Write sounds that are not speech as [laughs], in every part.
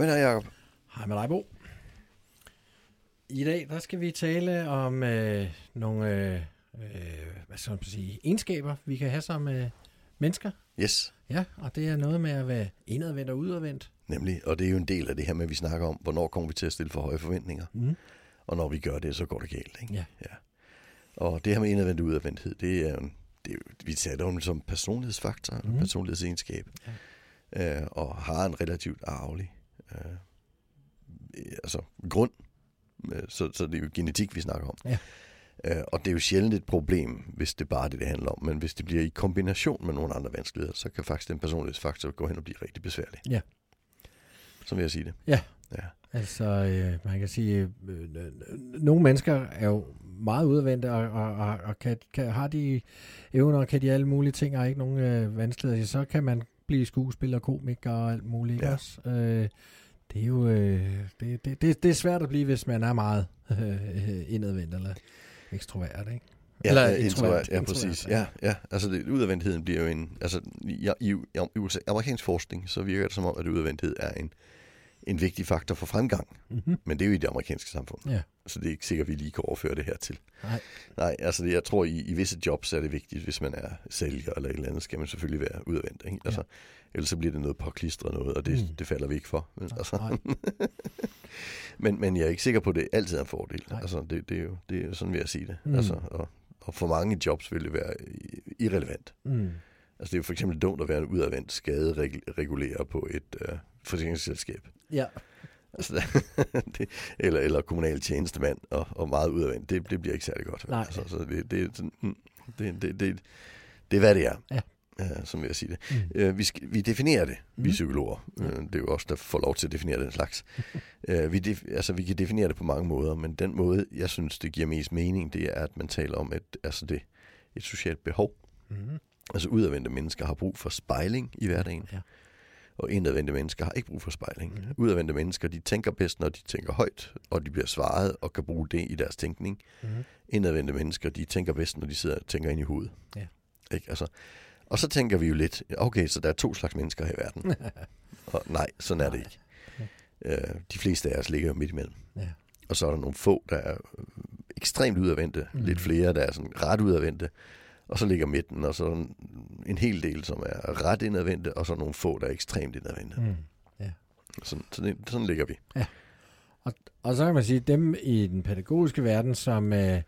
Hej med dig, Jacob. Hej med dig, Bo. I dag der skal vi tale om øh, nogle øh, øh, hvad skal man sige, egenskaber, vi kan have som øh, mennesker. Yes. Ja, og det er noget med at være indadvendt og udadvendt. Nemlig, og det er jo en del af det her med, at vi snakker om, hvornår kommer vi til at stille for høje forventninger. Mm. Og når vi gør det, så går det galt. Ikke? Ja. ja. Og det her med indadvendt og udadvendthed, det er det er vi taler om som personlighedsfaktor, mm. personlighedsegenskab. Ja. Øh, og har en relativt arvelig øh, altså grund. Øh, Så, så det er jo genetik, vi snakker om. Ja. Øh, og det er jo sjældent et problem, hvis det bare er det, det handler om. Men hvis det bliver i kombination med nogle andre vanskeligheder, så kan faktisk den personlighedsfaktor gå hen og blive rigtig besværlig. Ja. Så vil jeg sige det. Ja. Ja. Altså, øh, man kan sige, øh, øh, nogle mennesker er jo meget udadvendte, og, og, og, og kan, kan, har de evner, og kan de alle mulige ting, og ikke nogen øh, vanskeligheder, så kan man blive skuespiller, komiker og alt muligt. Ja. også? Øh, det er jo øh, det, det, det, det er svært at blive, hvis man er meget øh, indadvendt eller ekstrovert, ikke? Ja, Eller introvert, introvert, ja, introvert, præcis. ja. Ja. Altså, det, udadvendtheden bliver jo en... Altså, i, i, i USA, amerikansk forskning, så virker det som om, at udadvendthed er en, en vigtig faktor for fremgang. Mm-hmm. Men det er jo i det amerikanske samfund. Ja. Så det er ikke sikkert, at vi lige kan overføre det her til. Nej. Nej, altså det, jeg tror, i, i visse jobs er det vigtigt, hvis man er sælger eller et eller andet, skal man selvfølgelig være udadvendt. Ikke? Altså, Ellers så bliver det noget påklistret noget, og det, Mm. det falder vi ikke for. vel? Altså, Nej. [laughs] men, men jeg er ikke sikker på, at det altid er en fordel. Nej. Altså, det, det, er jo, det er sådan, vil jeg sige det. Mm. Altså, og, og for mange jobs vil det være irrelevant. Mm. Altså, det er jo for eksempel dumt at være en udadvendt skaderegulerer på et øh, forsikringsselskab. Ja. Altså, [laughs] det, eller, eller kommunal tjenestemand og, og meget udadvendt. Det, det bliver ikke særlig godt. Nej. Altså, så det, det, er sådan, mm, det, det, det, det er, hvad det er. Ja. Uh, som vil jeg sige det. Mm. Uh, vi, skal, vi definerer det, mm. vi psykologer. Uh, det er jo også der får lov til at definere den slags. uh, [laughs] vi, def, altså, vi kan definere det på mange måder, men den måde, jeg synes, det giver mest mening, det er, at man taler om et, altså det, et socialt behov. Mm. Altså udadvendte mennesker har brug for spejling i hverdagen, Ja. og indadvendte mennesker har ikke brug for spejling. Mhm. Udadvendte mennesker, de tænker bedst, når de tænker højt, og de bliver svaret og kan bruge det i deres tænkning. Mm. Indadvendte mennesker, de tænker bedst, når de sidder og tænker ind i hovedet. Ja. Ikke? Altså, og så tænker vi jo lidt, okay, så der er to slags mennesker her i verden. [laughs] og nej, sådan er det ikke. Øh, de fleste af os ligger jo midt imellem. Ja. Og så er der nogle få, der er ekstremt udadvendte. Mm. Lidt flere, der er sådan ret udadvendte. Og så ligger midten, og så en, en hel del, som er ret indadvendte, og så nogle få, der er ekstremt indadvendte. Mm. Mm. Sådan, så det, sådan ligger vi. Og, og så kan man sige, dem i den pædagogiske verden, som øh,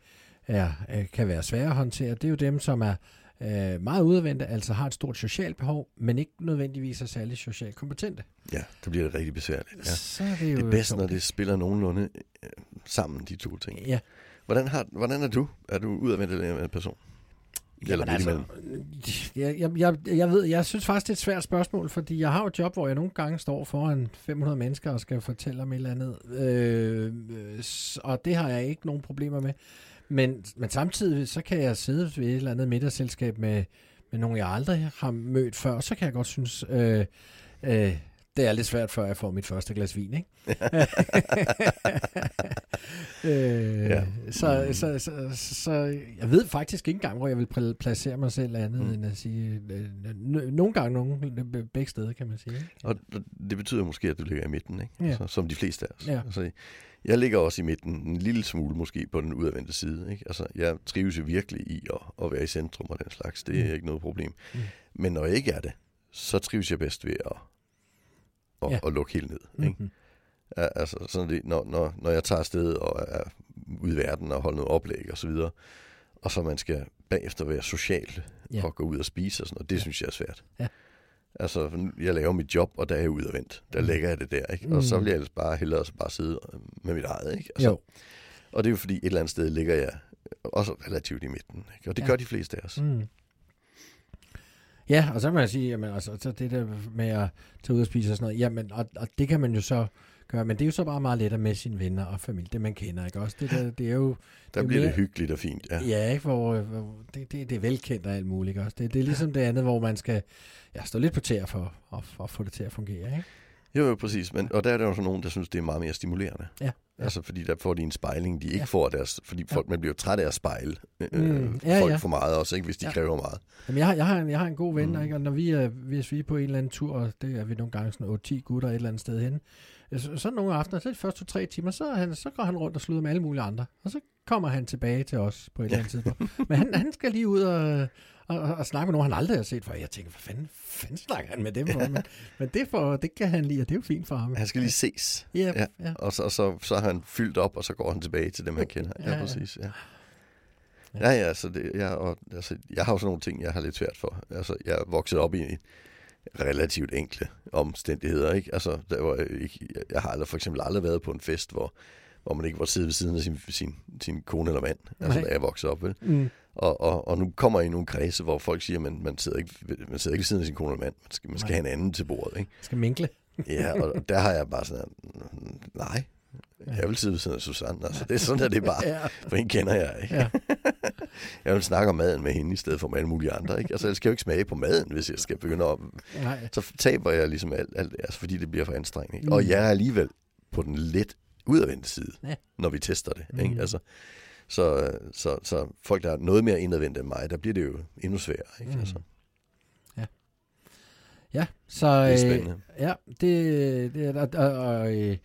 er, øh, kan være svære at håndtere, det er jo dem, som er øh, meget udadvendte, altså har et stort socialt behov, men ikke nødvendigvis er særlig socialt kompetente. Ja, det bliver det rigtig besværligt. Ja. Så er det jo... Det er bedst, når det spiller nogenlunde øh, sammen, de to ting. Ja, Hvordan, har, hvordan er du? Er du udadvendt eller indadvendt person? Eller Jamen altså, jeg, jeg, jeg, jeg ved, jeg synes faktisk, det er et svært spørgsmål, fordi jeg har jo et job, hvor jeg nogle gange står foran 500 mennesker og skal fortælle om et eller andet, øh, og det har jeg ikke nogen problemer med. Men, men samtidig, så kan jeg sidde ved et eller andet middagsselskab med, med nogen, jeg aldrig har mødt før, og så kan jeg godt synes, øh, øh, det er lidt svært, før jeg får mit første glas vin, ikke? [laughs] øh, Ja. så, så, så, så jeg ved faktisk ikke engang, hvor jeg vil pl- placere mig selv andet, mm. Mm. end at sige, øh, n- nogle gange nogle, begge steder, kan man sige. ikke? Og det betyder måske, at du ligger i midten, ikke? Ja. Altså, som de fleste af os. Ja. Altså, jeg ligger også i midten, en lille smule måske på den udadvendte side. Ikke? Altså, jeg trives jo virkelig i at, at være i centrum og den slags. Det er Mm. ikke noget problem. Mm. Men når jeg ikke er det, så trives jeg bedst ved at, at, Ja. at lukke helt ned. Ikke? Mhm. Ja, altså, sådan det, når, når, når jeg tager afsted og er ude i verden og holder noget oplæg og så videre, og så man skal bagefter være social Ja. og gå ud og spise og sådan noget, det Ja. synes jeg er svært. Ja. Altså, jeg laver mit job, og der er jeg udadvendt. Der Mm. lægger jeg det der, ikke? Og så Mm. vil jeg ellers bare hellere så bare sidde øh, med mit eget, ikke? Altså, Jo, Og det er jo fordi, et eller andet sted ligger jeg også relativt i midten, ikke? Og det ja. gør de fleste af os. Mm. Ja, og så kan man sige, jamen, altså, så det der med at tage ud og spise og sådan noget, jamen, og, og det kan man jo så gøre, men det er jo så bare meget lettere med sine venner og familie, det man kender, ikke også? Det, der, det er jo, Der det er bliver mere- det hyggeligt og fint, ja. ja, ikke, hvor, hvor det, det, det er velkendt og alt muligt, ikke også? Det, det er ligesom det andet, hvor man skal ja, stå lidt på tæer for, for, for at få det til at fungere, ikke? Jo, jo, præcis. Men, og der er der jo så nogen, der synes, det er meget mere stimulerende. Ja, ja. Altså, fordi der får de en spejling, de ikke Ja. ja. får deres... Fordi folk, man bliver jo træt af at spejle øh, Mm, ja, ja, folk ja. for meget også, ikke, hvis de Ja. ja. kræver meget. Jamen, jeg har, jeg har, en, jeg har en god ven, mm. Ikke? og når vi er, hvis vi er på en eller anden tur, og det er vi nogle gange sådan 8-10 gutter et eller andet sted hen, så, så nogle aftener, så de første to-tre timer, så, han, så går han rundt og slutter med alle mulige andre. Og så kommer han tilbage til os på et eller andet tidspunkt. Men han, han skal lige ud og, og, og, snakke med nogen, han aldrig har set før. Jeg tænker, hvad fanden, fanden snakker han med dem for? Men, men det, for, det kan han lide, og det er jo fint for ham. Han skal lige ses. Ja, Ja. ja. Og, så, og så, så er han fyldt op, og så går han tilbage til dem, han kender. Ja, Ja, ja. præcis. Ja. Ja. Ja, ja, altså, det, jeg, og, altså, jeg har også nogle ting, jeg har lidt svært for. Altså, jeg er vokset op i relativt enkle omstændigheder, ikke? Altså, der var ikke, jeg- har aldrig, for eksempel aldrig været på en fest, hvor, hvor man ikke var siddet ved siden af sin, sin, sin kone eller mand, altså, da jeg voksede op, vel? Mm. Og, og, og nu kommer i nogle kredse, hvor folk siger, at man, man, sidder ikke, man sidder ikke ved siden af sin kone eller mand. Man skal, man skal have en anden til bordet, ikke? Skal minkle. [laughs] Ja, og, og der har jeg bare sådan, "Mm, nej, jeg vil sidde ved siden af Susanne. Altså, det er sådan, at det er bare, [laughs] Ja. for hende kender jeg ikke. Ja. [laughs] Jeg vil snakke om maden med hende, i stedet for med alle mulige andre. Ikke? Altså, jeg skal jo ikke smage på maden, hvis jeg skal begynde at... Nej. Så taber jeg ligesom alt, alt altså, fordi det bliver for anstrengende. Ikke? Mm. Og jeg er alligevel på den lidt udadvendte side, Ja. når vi tester det. Mm. Ikke? Altså, så, så, så folk, der er noget mere indadvendte end mig, der bliver det jo endnu sværere. Ikke? Mm. Altså, Ja, så... det er øh, spændende. Ja, det, det er og, og, og,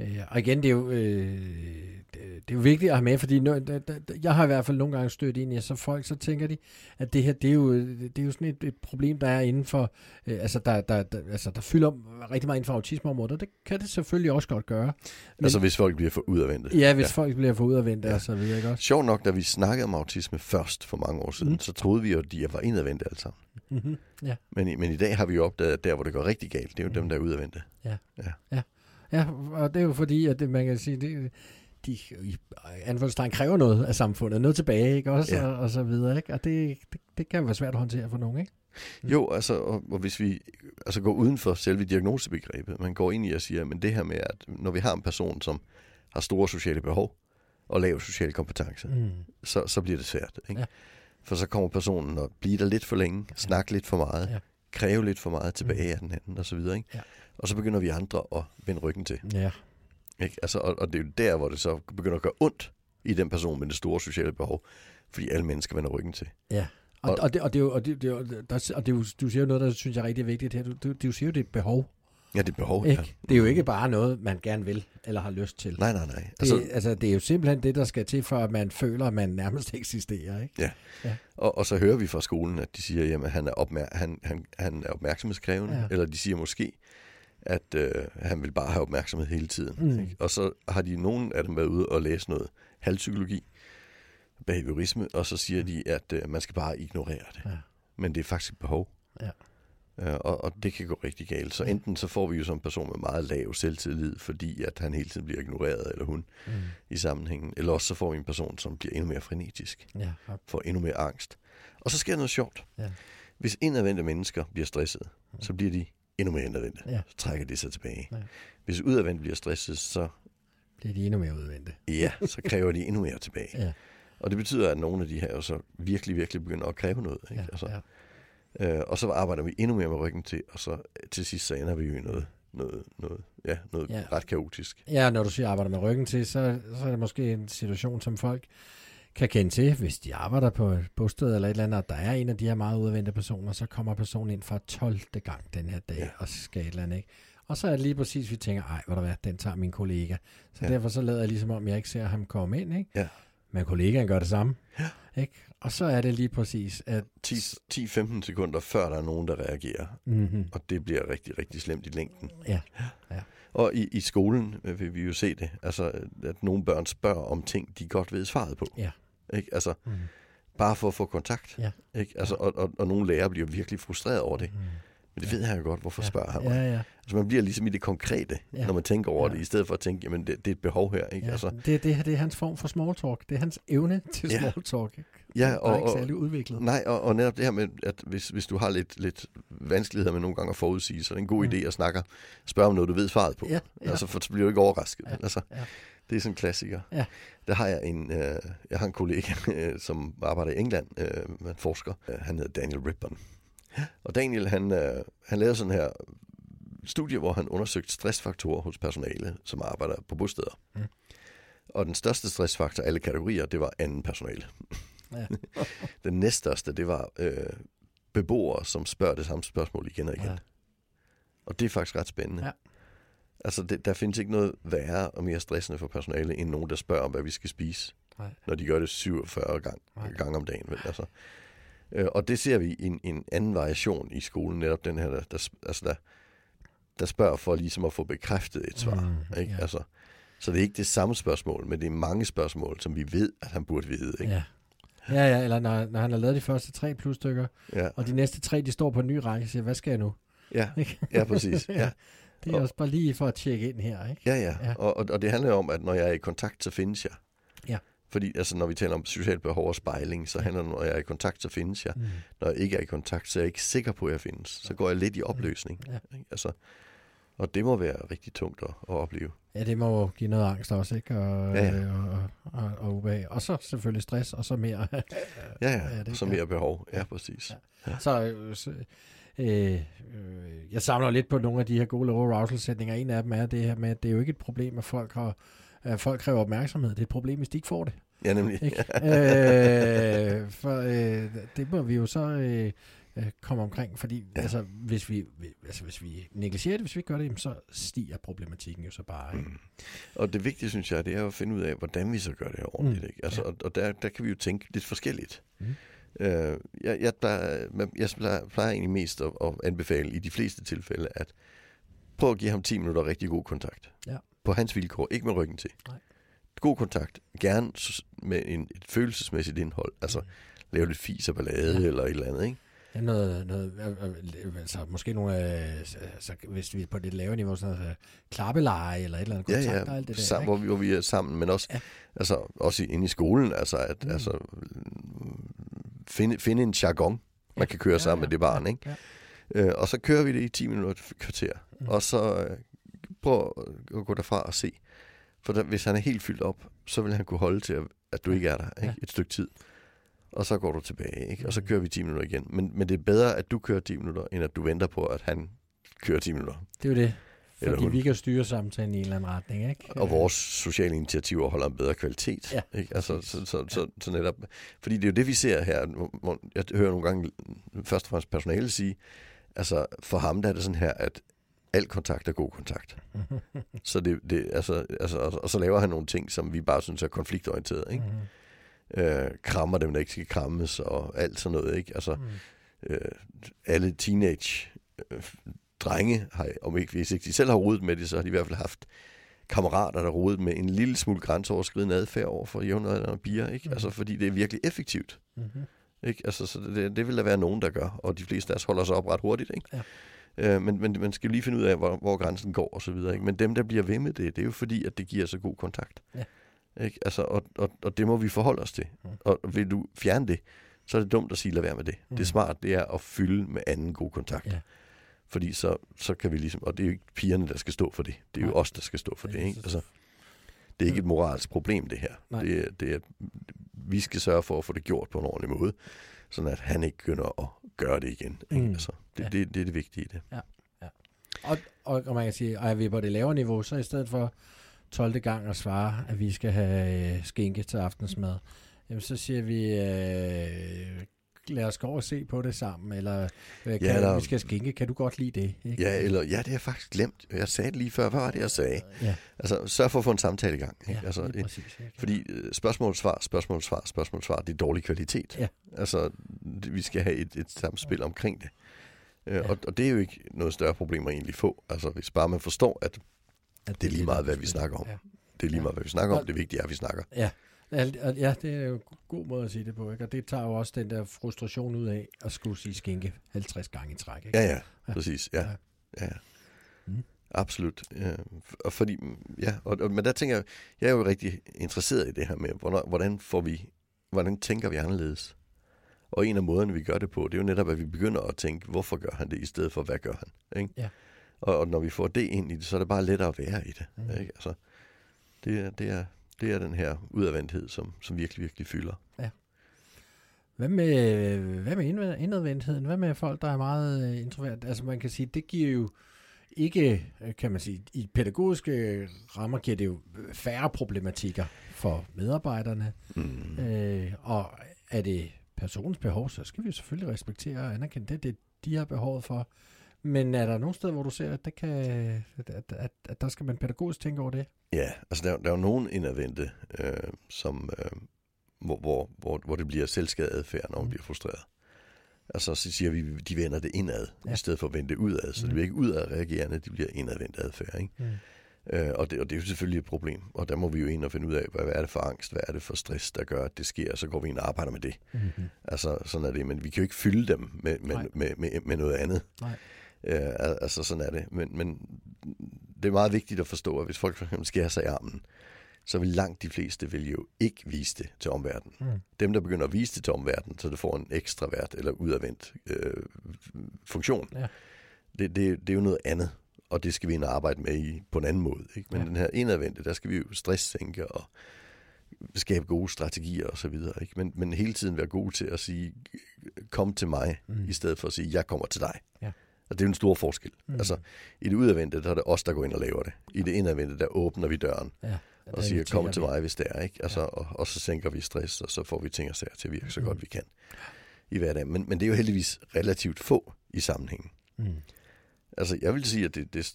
øh, og igen, det er jo, øh, det, er jo vigtigt at have med, fordi når, da, da, jeg har i hvert fald nogle gange stødt ind i, så folk så tænker de, at det her, det er jo, det er jo sådan et, et problem, der er inden for, øh, altså, der, der, der, altså der fylder rigtig meget inden for autismeområdet, og det kan det selvfølgelig også godt gøre. Men, Altså, hvis folk bliver for udadvendte. ja, hvis ja. folk bliver for udadvendte Ja. og så videre, ikke også? Sjovt nok, da vi snakkede om autisme først for mange år siden, Mm. så troede vi jo, at de var indadvendte alle sammen. Mm-hmm. Ja. Men, men i dag har vi jo opdaget, at der, hvor det går rigtig galt, det er jo Mm. dem, der er udadvendte. ja, og det er jo fordi, at det, man kan sige, det, de anførselstegn kræver noget af samfundet, noget tilbage, ikke også, Ja. og, og så videre, ikke? Og det, det, det kan være svært at håndtere for nogen, ikke? Mm. Jo, altså, og, og hvis vi altså går uden for selve diagnosebegrebet, man går ind i og siger, men det her med, at når vi har en person, som har store sociale behov og lav social kompetence, Mm. så, så bliver det svært. Ikke? Ja. For så kommer personen og bliver der lidt for længe, snakke lidt for meget, Ja. Kræve lidt for meget tilbage Mm. af den anden, og så videre. Ikke? Ja. Og så begynder vi andre at vende ryggen til. Ja. Ikke? Altså, og, og det er jo der, hvor det så begynder at gøre ondt i den person med det store sociale behov, fordi alle mennesker vender ryggen til. Ja. Og, Og- og, det, og, det er og, det, det, jo- der, og det er jo, du siger jo noget, der synes jeg er rigtig vigtigt her. Du, du, du siger jo, det er et behov. Ja, det er behov. Ikke? Ja. Det er jo ikke bare noget, man gerne vil eller har lyst til. Nej, nej, nej. Altså, det, altså, det er jo simpelthen det, der skal til, for at man føler, at man nærmest [laughs] eksisterer. Ikke? Og, og så hører vi fra skolen, at de siger, at han er, opmær- han, han, han er opmærksomhedskrævende, Ja. ja. eller de siger måske, at øh, han vil bare have opmærksomhed hele tiden. Mm. Mm. Ikke? Og så har de nogen af dem været ude og læse noget halvpsykologi, behaviorisme, og så siger de, at øh, man skal bare ignorere det. Ja. Men det er faktisk et behov. Ja. Øh, og, og det kan gå rigtig galt. Så enten så får vi jo som person med meget lav selvtillid, fordi at han hele tiden bliver ignoreret, eller hun, Mm. i sammenhængen. Eller også så får vi en person, som bliver endnu mere frenetisk Ja. får endnu mere angst. Og så sker noget sjovt. Ja. Hvis indadvendte mennesker bliver stresset, så bliver de endnu mere indadvendte. Ja. Så trækker de sig tilbage. Ja. Hvis udadvendte bliver stresset, så, Bliver de endnu mere udvendte. ja, så kræver de endnu mere tilbage. Ja. Og det betyder, at nogle af de her jo så virkelig, virkelig begynder at kræve noget. Ikke? Ja, Altså, ja. Øh, og så arbejder vi endnu mere med ryggen til, og så øh, til sidst så ender vi jo i noget, noget, noget, ja, noget Ja. ret kaotisk. ja, når du siger arbejder med ryggen til, så, så er det måske en situation, som folk kan kende til, hvis de arbejder på et bosted eller et eller andet, og der er en af de her meget udadvendte personer, så kommer personen ind for 12. gang den her dag, ja. Og skal et eller andet, ikke? Og så er det lige præcis, vi tænker, ej, hvad der hvad, den tager min kollega. Så. Ja. derfor så lader jeg ligesom om, jeg ikke ser ham komme ind, ikke? Ja. Men kollegaen gør det samme, Ja. ikke? Og så er det lige præcis, at... 10 10-15 sekunder før der er nogen, der reagerer. Mm-hmm. Og det bliver rigtig, rigtig slemt i længden. Ja. Og i, i skolen øh, vil vi jo se det, altså at nogle børn spørger om ting, de godt ved svaret på. Ja. Ikke? Altså Mm. bare for at få kontakt. Ja. Ikke? Altså, og, og, og nogle lærere bliver virkelig frustreret over det. Mm. Men det ved han jo godt, hvorfor ja. spørger han mig. Ja, ja. Altså man bliver ligesom i det konkrete, Ja. ja. når man tænker over Ja. ja. det, i stedet for at tænke, jamen det, det er et behov her. Ikke? ja. Altså, Det, det, det er hans form for small talk. Det er hans evne til Ja. small talk. Ikke? ja, Der er og, ikke og, særlig udviklet. nej, og, og netop det her med, at hvis, hvis du har lidt, lidt vanskeligheder med nogle gange at forudsige, så er det en god Mm. idé at snakke, spørge om noget, du ved svaret på. Ja, ja. Altså, for så bliver du ikke overrasket. Ja, Altså, ja. Det er sådan en klassiker. Ja. Der har jeg en, øh, jeg har en kollega, [laughs] øh, som arbejder i England, øh, en forsker. Øh, han hedder Daniel Ribbon. Og Daniel, han, øh, han lavede sådan her studie, hvor han undersøgte stressfaktorer hos personale, som arbejder på bosteder. Mm. Og den største stressfaktor af alle kategorier, det var anden personale. Ja. [laughs] den næststørste, det var øh, beboere, som spørger det samme spørgsmål igen og igen. Ja. Og det er faktisk ret spændende. Ja. Altså, det, der findes ikke noget værre og mere stressende for personale, end nogen, der spørger om, hvad vi skal spise. Nej. Når de gør det 47 gang, Nej. gange om dagen. Vel? Altså, øh, og det ser vi i en, en anden variation i skolen, netop den her, der, der, altså der, der spørger for ligesom at få bekræftet et svar. Mm, ikke? ja. Altså, så det er ikke det samme spørgsmål, men det er mange spørgsmål, som vi ved, at han burde vide. Ikke? Ja. Ja, ja, eller når, når han har lavet de første tre plusstykker, Ja, og de næste tre, de står på en ny række, og siger, hvad skal jeg nu? ja, [laughs] ja præcis. [laughs] Ja, Det er Og- også bare lige for at tjekke ind her, ikke? ja, ja. Ja. Og, og, og det handler om, at når jeg er i kontakt, så findes jeg. Ja. Fordi altså, når vi taler om socialt behov og spejling, så handler det om, når jeg er i kontakt, så findes jeg. Mm. Når jeg ikke er i kontakt, så er jeg ikke sikker på, at jeg findes. Så går jeg lidt i opløsning. Ja. Ikke? Altså, og det må være rigtig tungt at, at opleve. Ja, det må jo give noget angst også, ikke? Og, Ja, ja. øh, og, og, og ubehag. Og så selvfølgelig stress, og så mere. [laughs] Ja, Ja, ja, det så mere behov. Ja, præcis. Ja. så, øh, så øh, øh, jeg samler lidt på nogle af de her gode low arousal sætninger. En af dem er det her med, at det er jo ikke et problem, at folk har at folk kræver opmærksomhed. Det er et problem, hvis de ikke får det. Ja, nemlig. Ikke? [laughs] øh, for øh, det må vi jo så øh, øh, komme omkring, fordi Ja. altså, hvis, vi, altså, hvis vi negligerer det, hvis vi ikke gør det, så stiger problematikken jo så bare. Ikke? Mm. Og det vigtige, synes jeg, det er at finde ud af, hvordan vi så gør det her ordentligt. Mm. Ikke? Altså, Ja. og, og der, der kan vi jo tænke lidt forskelligt. Mm. Øh, jeg, jeg, plejer, jeg plejer, plejer egentlig mest at, at anbefale i de fleste tilfælde, at prøv at give ham 10 minutter rigtig god kontakt. Ja. På hans vilkår, ikke med ryggen til. Nej. God kontakt, gerne med en, et følelsesmæssigt indhold. Altså, Mm. lave lidt fis og ballade Ja. eller et eller andet, ikke? Ja, noget, noget, altså, måske nogle, øh, altså, hvis vi er på det lave niveau, sådan noget øh, klappeleje eller et eller andet Ja, kontakt ja, og alt det der. sammen, hvor, vi, hvor vi er sammen, men også, Ja. altså, også inde i skolen, altså, at, Mm. altså finde, finde en jargon, man kan køre sammen med det barn, ikke? Ja. Øh, og så kører vi det i 10 minutter kvarter. Mm. Og så øh, prøv at gå derfra og se. For der, hvis han er helt fyldt op, så vil han kunne holde til, at, at du ikke er der ikke? Ja. et stykke tid. Og så går du tilbage, ikke? og så Mm. kører vi 10 minutter igen. Men, men det er bedre, at du kører 10 minutter, end at du venter på, at han kører 10 minutter. Det er jo det. Eller Fordi hun. vi kan styre samtalen i en eller anden retning, ikke? Og vores sociale initiativer holder en bedre kvalitet. Ja, ikke? Altså, så, så, så, så netop, fordi det er jo det, vi ser her. hvor Jeg hører nogle gange først og fremmest personale sige, altså for ham der er det sådan her, at al kontakt er god kontakt. [laughs] Så det, det altså, altså, og, og så laver han nogle ting, som vi bare synes er konfliktorienteret. Ikke? Mhm. Øh, krammer dem, der ikke skal krammes, og alt sådan noget. Ikke? Altså, Mhm. øh, alle teenage øh, drenge, har, om ikke, hvis ikke de selv har rodet med det, så har de i hvert fald haft kammerater, der rodet med en lille smule grænseoverskridende adfærd over for jævnaldrende piger, ikke? Mhm. Altså, fordi det er virkelig effektivt, Mhm. ikke? Altså, så det, det vil der være nogen, der gør, og de fleste af os holder sig op ret hurtigt, ikke? Ja. Øh, men, men man skal jo lige finde ud af, hvor, hvor grænsen går og så videre, ikke? Men dem, der bliver ved med det, det er jo fordi, at det giver så god kontakt. Ja. Ikke? Altså, og, og, og det må vi forholde os til. Mhm. Og vil du fjerne det, så er det dumt at sige, lad være med det. Mhm. Det smart, det er at fylde med anden god kontakt. Ja. Fordi så, så kan vi ligesom, og det er jo ikke pigerne, der skal stå for det. Det er jo Nej. os, der skal stå for Ja, det. Ikke? så- Altså, det er ikke et moralsk problem, det her. Nej. Det, det er, vi skal sørge for at få det gjort på en ordentlig måde, sådan at han ikke begynder at gøre det igen. Ikke? Mm. Altså, det, Ja. det, det er det vigtige i det. Og, og, og man kan sige, og er vi på det lavere niveau, så i stedet for 12. gang at svare, at vi skal have øh, skinke til aftensmad, jamen så siger vi, øh, lad os gå over og se på det sammen, eller øh, kan, Ja, der- vi skal have skinke, kan du godt lide det? Ikke? Ja, eller, ja, det har jeg faktisk glemt. Jeg sagde det lige før. Hvad var det, jeg sagde? Ja, Altså, sørg for at få en samtale i gang. Ikke? ja altså, præcis. Ikke? Fordi øh, spørgsmål, svar, spørgsmål, svar, spørgsmål, svar, det er dårlig kvalitet. Ja. Altså, vi skal have et, et samspil omkring det. Øh, Ja. og, og det er jo ikke noget større problem at egentlig få. Altså, hvis bare man forstår, at At det er lige meget, hvad vi snakker om. Ja. det er lige meget, hvad vi snakker om. Det vigtige er, at vi snakker. Ja, ja, det er jo en god måde at sige det på, ikke? og det tager jo også den der frustration ud af at skulle sige skinke 50 gange i træk. Ikke? Ja, ja, Ja. præcis. Ja, Ja. ja. Mm. Absolut. Ja. Og fordi, ja, og, og, men der tænker jeg, jeg er jo rigtig interesseret i det her med, hvordan, hvordan får vi, hvordan tænker vi anderledes? Og en af måderne, vi gør det på, det er jo netop, at vi begynder at tænke, hvorfor gør han det, i stedet for, hvad gør han? Ikke? Ja. Og, og når vi får det ind i det, så er det bare lettere at være i det. Mm. Ikke? Altså, det, er, det, er, det er den her udadvendthed, som, som virkelig, virkelig fylder. Hvad med, hvad med indad- indadvendtheden? Hvad med folk, der er meget øh, introvert? Altså man kan sige, det giver jo ikke, øh, kan man sige, i pædagogiske rammer giver det jo færre problematikker for medarbejderne. Mm. Øh, og er det personens behov, så skal vi selvfølgelig respektere og anerkende det. Det de har behovet for. Men er der nogen steder, hvor du ser, at, det kan, at, at, at, der skal man pædagogisk tænke over det? Ja, altså der, der er jo nogen indadvendte, øh, som, øh, hvor, hvor, hvor, hvor det bliver selvskadet adfærd, når man Mm. bliver frustreret. Altså så siger vi, de vender det indad, ja. i stedet for at vende det udad. Så Mm. det bliver ikke udadreagerende, det bliver indadvendt adfærd. Ikke? Mm. Øh, og, det, og det er jo selvfølgelig et problem. Og der må vi jo ind og finde ud af, hvad, hvad er det for angst, hvad er det for stress, der gør, at det sker, og så går vi ind og arbejder med det. Mm-hmm. Altså sådan er det, men vi kan jo ikke fylde dem med, med, Nej. med, med, med noget andet. Nej. Øh, al- altså sådan er det. Men, men det er meget vigtigt at forstå, at hvis folk for eksempel skærer sig i armen, så vil langt de fleste vil jo ikke vise det til omverdenen. Mm. Dem, der begynder at vise det til omverdenen, så det får en ekstravert eller udadvendt øh, funktion, Ja. det, det, det er jo noget andet. Og det skal vi ind og arbejde med i, på en anden måde. Ikke? Men Ja. ja. den her indadvendte, der skal vi jo stresssænke og skabe gode strategier og så videre. Ikke? Men, men hele tiden være gode til at sige, kom til mig, Mm. i stedet for at sige, jeg kommer til dig. Ja. Og det er en stor forskel. Mm. Altså, i det udadvendte, der er det os, der går ind og laver det. I det indadvendte, der åbner vi døren Ja. og siger, kom til mig, hvis det er. Ikke? Altså, og, og så sænker vi stress, og så får vi ting og sager til at virke så Mm. godt vi kan i hverdagen. Men, men det er jo heldigvis relativt få i sammenhængen. Mm. Altså, jeg vil sige, at det, det,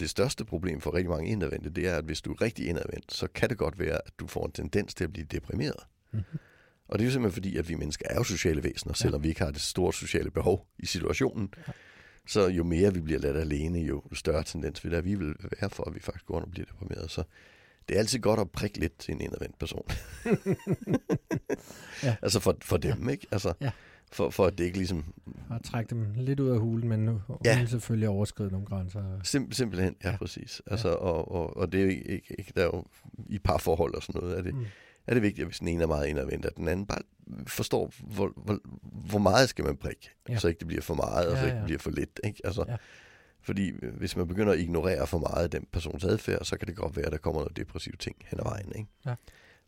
det største problem for rigtig mange indadvendte, det er, at hvis du er rigtig indadvendt, så kan det godt være, at du får en tendens til at blive deprimeret. Mhm. Og det er jo simpelthen fordi, at vi mennesker er jo sociale væsener, selvom vi ikke har det store sociale behov i situationen. Så jo mere vi bliver ladt alene, jo større tendens vil der vi vil være for, at vi faktisk går rundt og bliver deprimeret. Så det er altid godt at prikke lidt til en indadvendt person. [laughs] Ja. Altså for, for dem, ikke? Altså, Ja. For, for at det ikke ligesom Og trække dem lidt ud af hulen, men nu Ja. ja. selvfølgelig overskride nogle grænser. Sim, simpelthen, ja, Ja. ja. præcis. Altså, og, og, og det er jo ikke, ikke, der er jo i parforhold og sådan noget, er det, Mm. er det vigtigt, at hvis den ene er meget indadvendt, at den anden bare forstår, hvor, hvor, hvor meget skal man prikke, Ja. ja. så ikke det bliver for meget, og så Ja, ikke ja. det bliver for lidt. Ikke? Altså, Ja. ja. Fordi øh, hvis man begynder at ignorere for meget af den persons adfærd, så kan det godt være, at der kommer noget depressivt ting hen ad vejen. Ikke? Ja.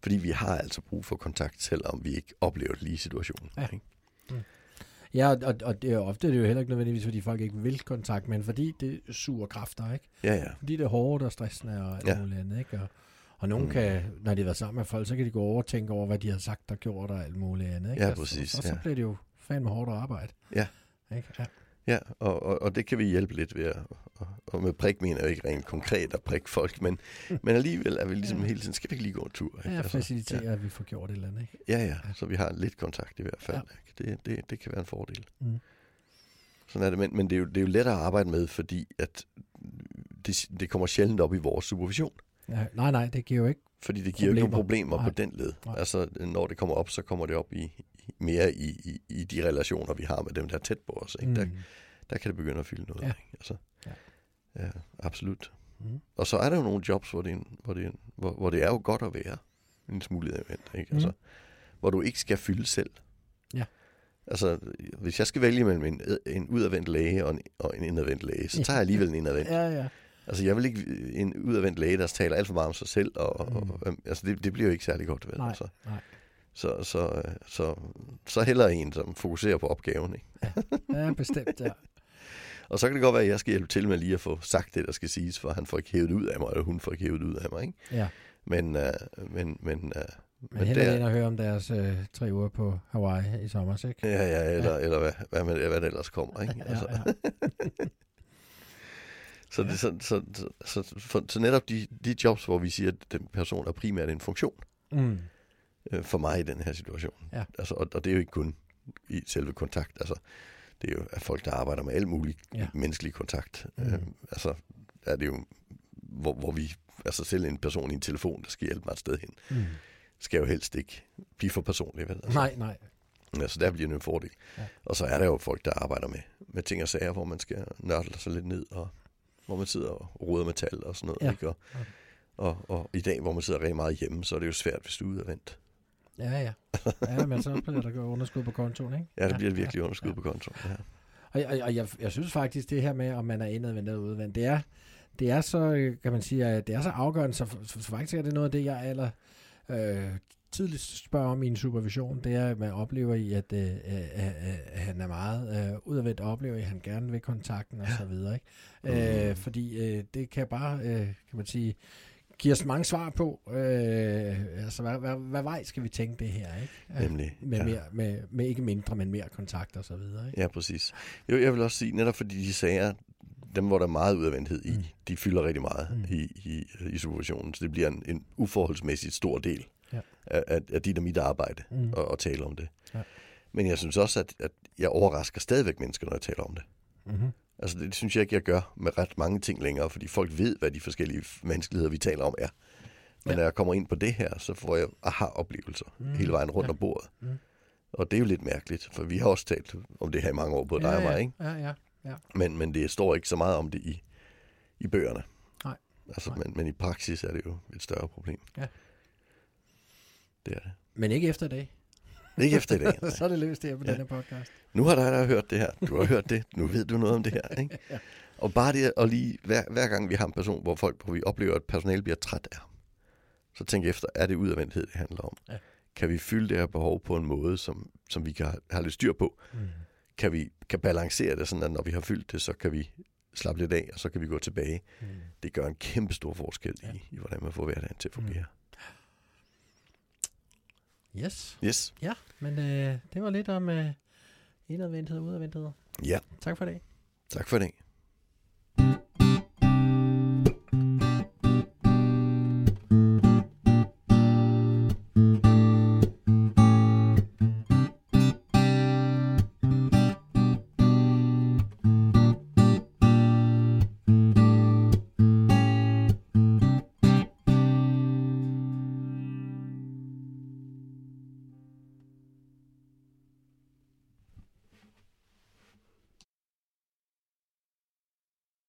Fordi vi har altså brug for kontakt, selvom vi ikke oplever det lige i situationen. Ja. Ikke? Ja, og, og det er ofte er det jo heller ikke nødvendigvis, fordi folk ikke vil kontakt, men fordi det suger kræfter, ikke? Ja, ja. Fordi det er hårdt og stressende og alt Ja. muligt andet, ikke? Og, og nogen Mm. kan, når de har været sammen med folk, så kan de gå over og tænke over, hvad de har sagt og gjort og alt muligt andet, ikke? Ja, præcis, Og så ja. bliver det jo fandme hårdt at arbejde. Ja. Ikke? Ja. Ja, og, og, og det kan vi hjælpe lidt ved at, og, og med prik mener jeg jo ikke rent konkret at prikke folk, men, [laughs] men alligevel er vi ligesom Ja. hele tiden, skal vi ikke lige gå en tur? Ikke? Ja, Altså, facilitere, ja. at vi får gjort et eller andet, ikke? ja, ja, så vi har lidt kontakt i hvert fald. Ja. Det, det, det kan være en fordel. Mm. Sådan er det, men, men det, er jo, det er jo lettere at arbejde med, fordi at det, det kommer sjældent op i vores supervision. Ja, nej, nej, det giver jo ikke. Fordi det giver jo ikke nogen Problemer. problemer på Nej. den led. Nej. Altså, når det kommer op, så kommer det op i mere i, i, i de relationer, vi har med dem, der er tæt på os. Ikke? Mm. Der, der kan det begynde at fylde noget. Ja. Ikke? Altså, Ja. ja. absolut. Mm. Og så er der jo nogle jobs, hvor det, en- hvor det, en- hvor, hvor det er jo godt at være en smule event, ikke? Altså, Mm. hvor du ikke skal fylde selv. Ja. Altså, hvis jeg skal vælge mellem en, en udadvendt læge og en, og en indadvendt læge, så tager jeg alligevel en indadvendt. Ja, ja. Altså, jeg vil ikke en udadvendt læge, der taler alt for meget om sig selv, og, og, Mm. og altså, det, det bliver jo ikke særlig godt, vel? Nej, Altså, nej. Så, så, øh, så, så hellere en, som fokuserer på opgaven, ikke? Ja, bestemt, ja. [laughs] Og så kan det godt være, at jeg skal hjælpe til med lige at få sagt det, der skal siges, for han får ikke hævet ud af mig, eller hun får ikke hævet ud af mig, ikke? ja. Men, uh, men, men, uh, Men hellere ind og høre om deres øh, tre uger på Hawaii i sommer, ikke? Ja, ja, eller, ja. eller hvad, hvad, med, hvad det ellers kommer, ikke? Altså, Ja, [laughs] ja. Så, det, så, så, så, så, så netop de, de jobs, hvor vi siger, at den person er primært en funktion Mm. Øh, for mig i den her situation. Ja. Altså, og, og det er jo ikke kun i selve kontakt. Altså, det er jo at folk, der arbejder med al mulig Ja. menneskelig kontakt. Mm. Mm. Øh, altså, er det jo, hvor, hvor vi, altså selv en person i en telefon, der skal hjælpe mig et sted hen, Mm. skal jo helst ikke blive for personlig. Vel? Altså, Nej, nej. Altså, der bliver det en fordel. Ja. Og så er der jo folk, der arbejder med, med ting og sager, hvor man skal nørde sig lidt ned, og hvor man sidder og roder med tal og sådan noget. Ja. Ikke? Og, Ja. og, og, i dag, hvor man sidder rigtig meget hjemme, så er det jo svært, hvis du er udadvendt. Ja, ja. Ja, men så bliver der underskud på kontoen, ikke? Ja, det bliver virkelig ja, underskud ja. på kontoen. Ja. Og, og, og jeg, jeg synes faktisk, det her med, om man er indadvendt eller udadvendt, det er, det er så, øh, kan man sige, det er så afgørende, så, så, faktisk er det noget af det, jeg aller øh, tidligt spørger om i en supervision, det er, at man oplever i, at, øh, øh, øh, han er meget øh, udadvendt, og oplever, at han gerne vil kontakten og så videre, ikke? Øh, Mhm. fordi øh, det kan bare, øh, kan man sige, give os mange svar på, øh, altså, hvad, hvad, hvad vej skal vi tænke det her, ikke? Øh, Nemlig, Med, ja. mere, med, med ikke mindre, men mere kontakt og så videre, ikke? Ja, præcis. Jo, jeg vil også sige, netop fordi de sager, dem hvor der er meget udadvendthed i, Mm. de fylder rigtig meget Mm. i, i, i situationen. Så det bliver en, en uforholdsmæssigt stor del Ja. af, af, af dit og mit arbejde mm. at, at tale om det. Ja. Men jeg synes også, at, at jeg overrasker stadigvæk mennesker, når jeg taler om det. Mm-hmm. Altså det, det synes jeg ikke, jeg gør med ret mange ting længere, fordi folk ved, hvad de forskellige vanskeligheder, vi taler om, er. Men Ja. ja. når jeg kommer ind på det her, så får jeg aha-oplevelser Mm. hele vejen rundt Ja. om bordet. Mm. Og det er jo lidt mærkeligt, for vi har også talt om det her i mange år, både dig og ja, mig, ikke? Ja, ja. Men, men det står ikke så meget om det i, i bøgerne. Nej. Altså, Nej. Men, men i praksis er det jo et større problem. Ja. Det er det. Men ikke efter i dag. Ikke efter i dag. [laughs] så er det løst her på Ja. denne podcast. Nu har dig der hørt det her. Du har hørt det. Nu ved du noget om det her. [laughs] Ikke? Ja. Og bare det at lige, hver, hver gang vi har en person, hvor, folk, hvor vi oplever, at personale bliver træt af ham, så tænk efter, er det udadvendthed, det handler om? Ja. Kan vi fylde det her behov på en måde, som, som vi kan have- lidt styr på? Mm. Kan vi kan balancere det, sådan at når vi har fyldt det, så kan vi slappe lidt af, og så kan vi gå tilbage. Mm. Det gør en kæmpe stor forskel Ja. i, i, hvordan man får hverdagen til at fungere. Yes. Yes. Ja, men øh, det var lidt om øh, indadvendthed og udadvendthed. Ja, Tak for det. tak for det.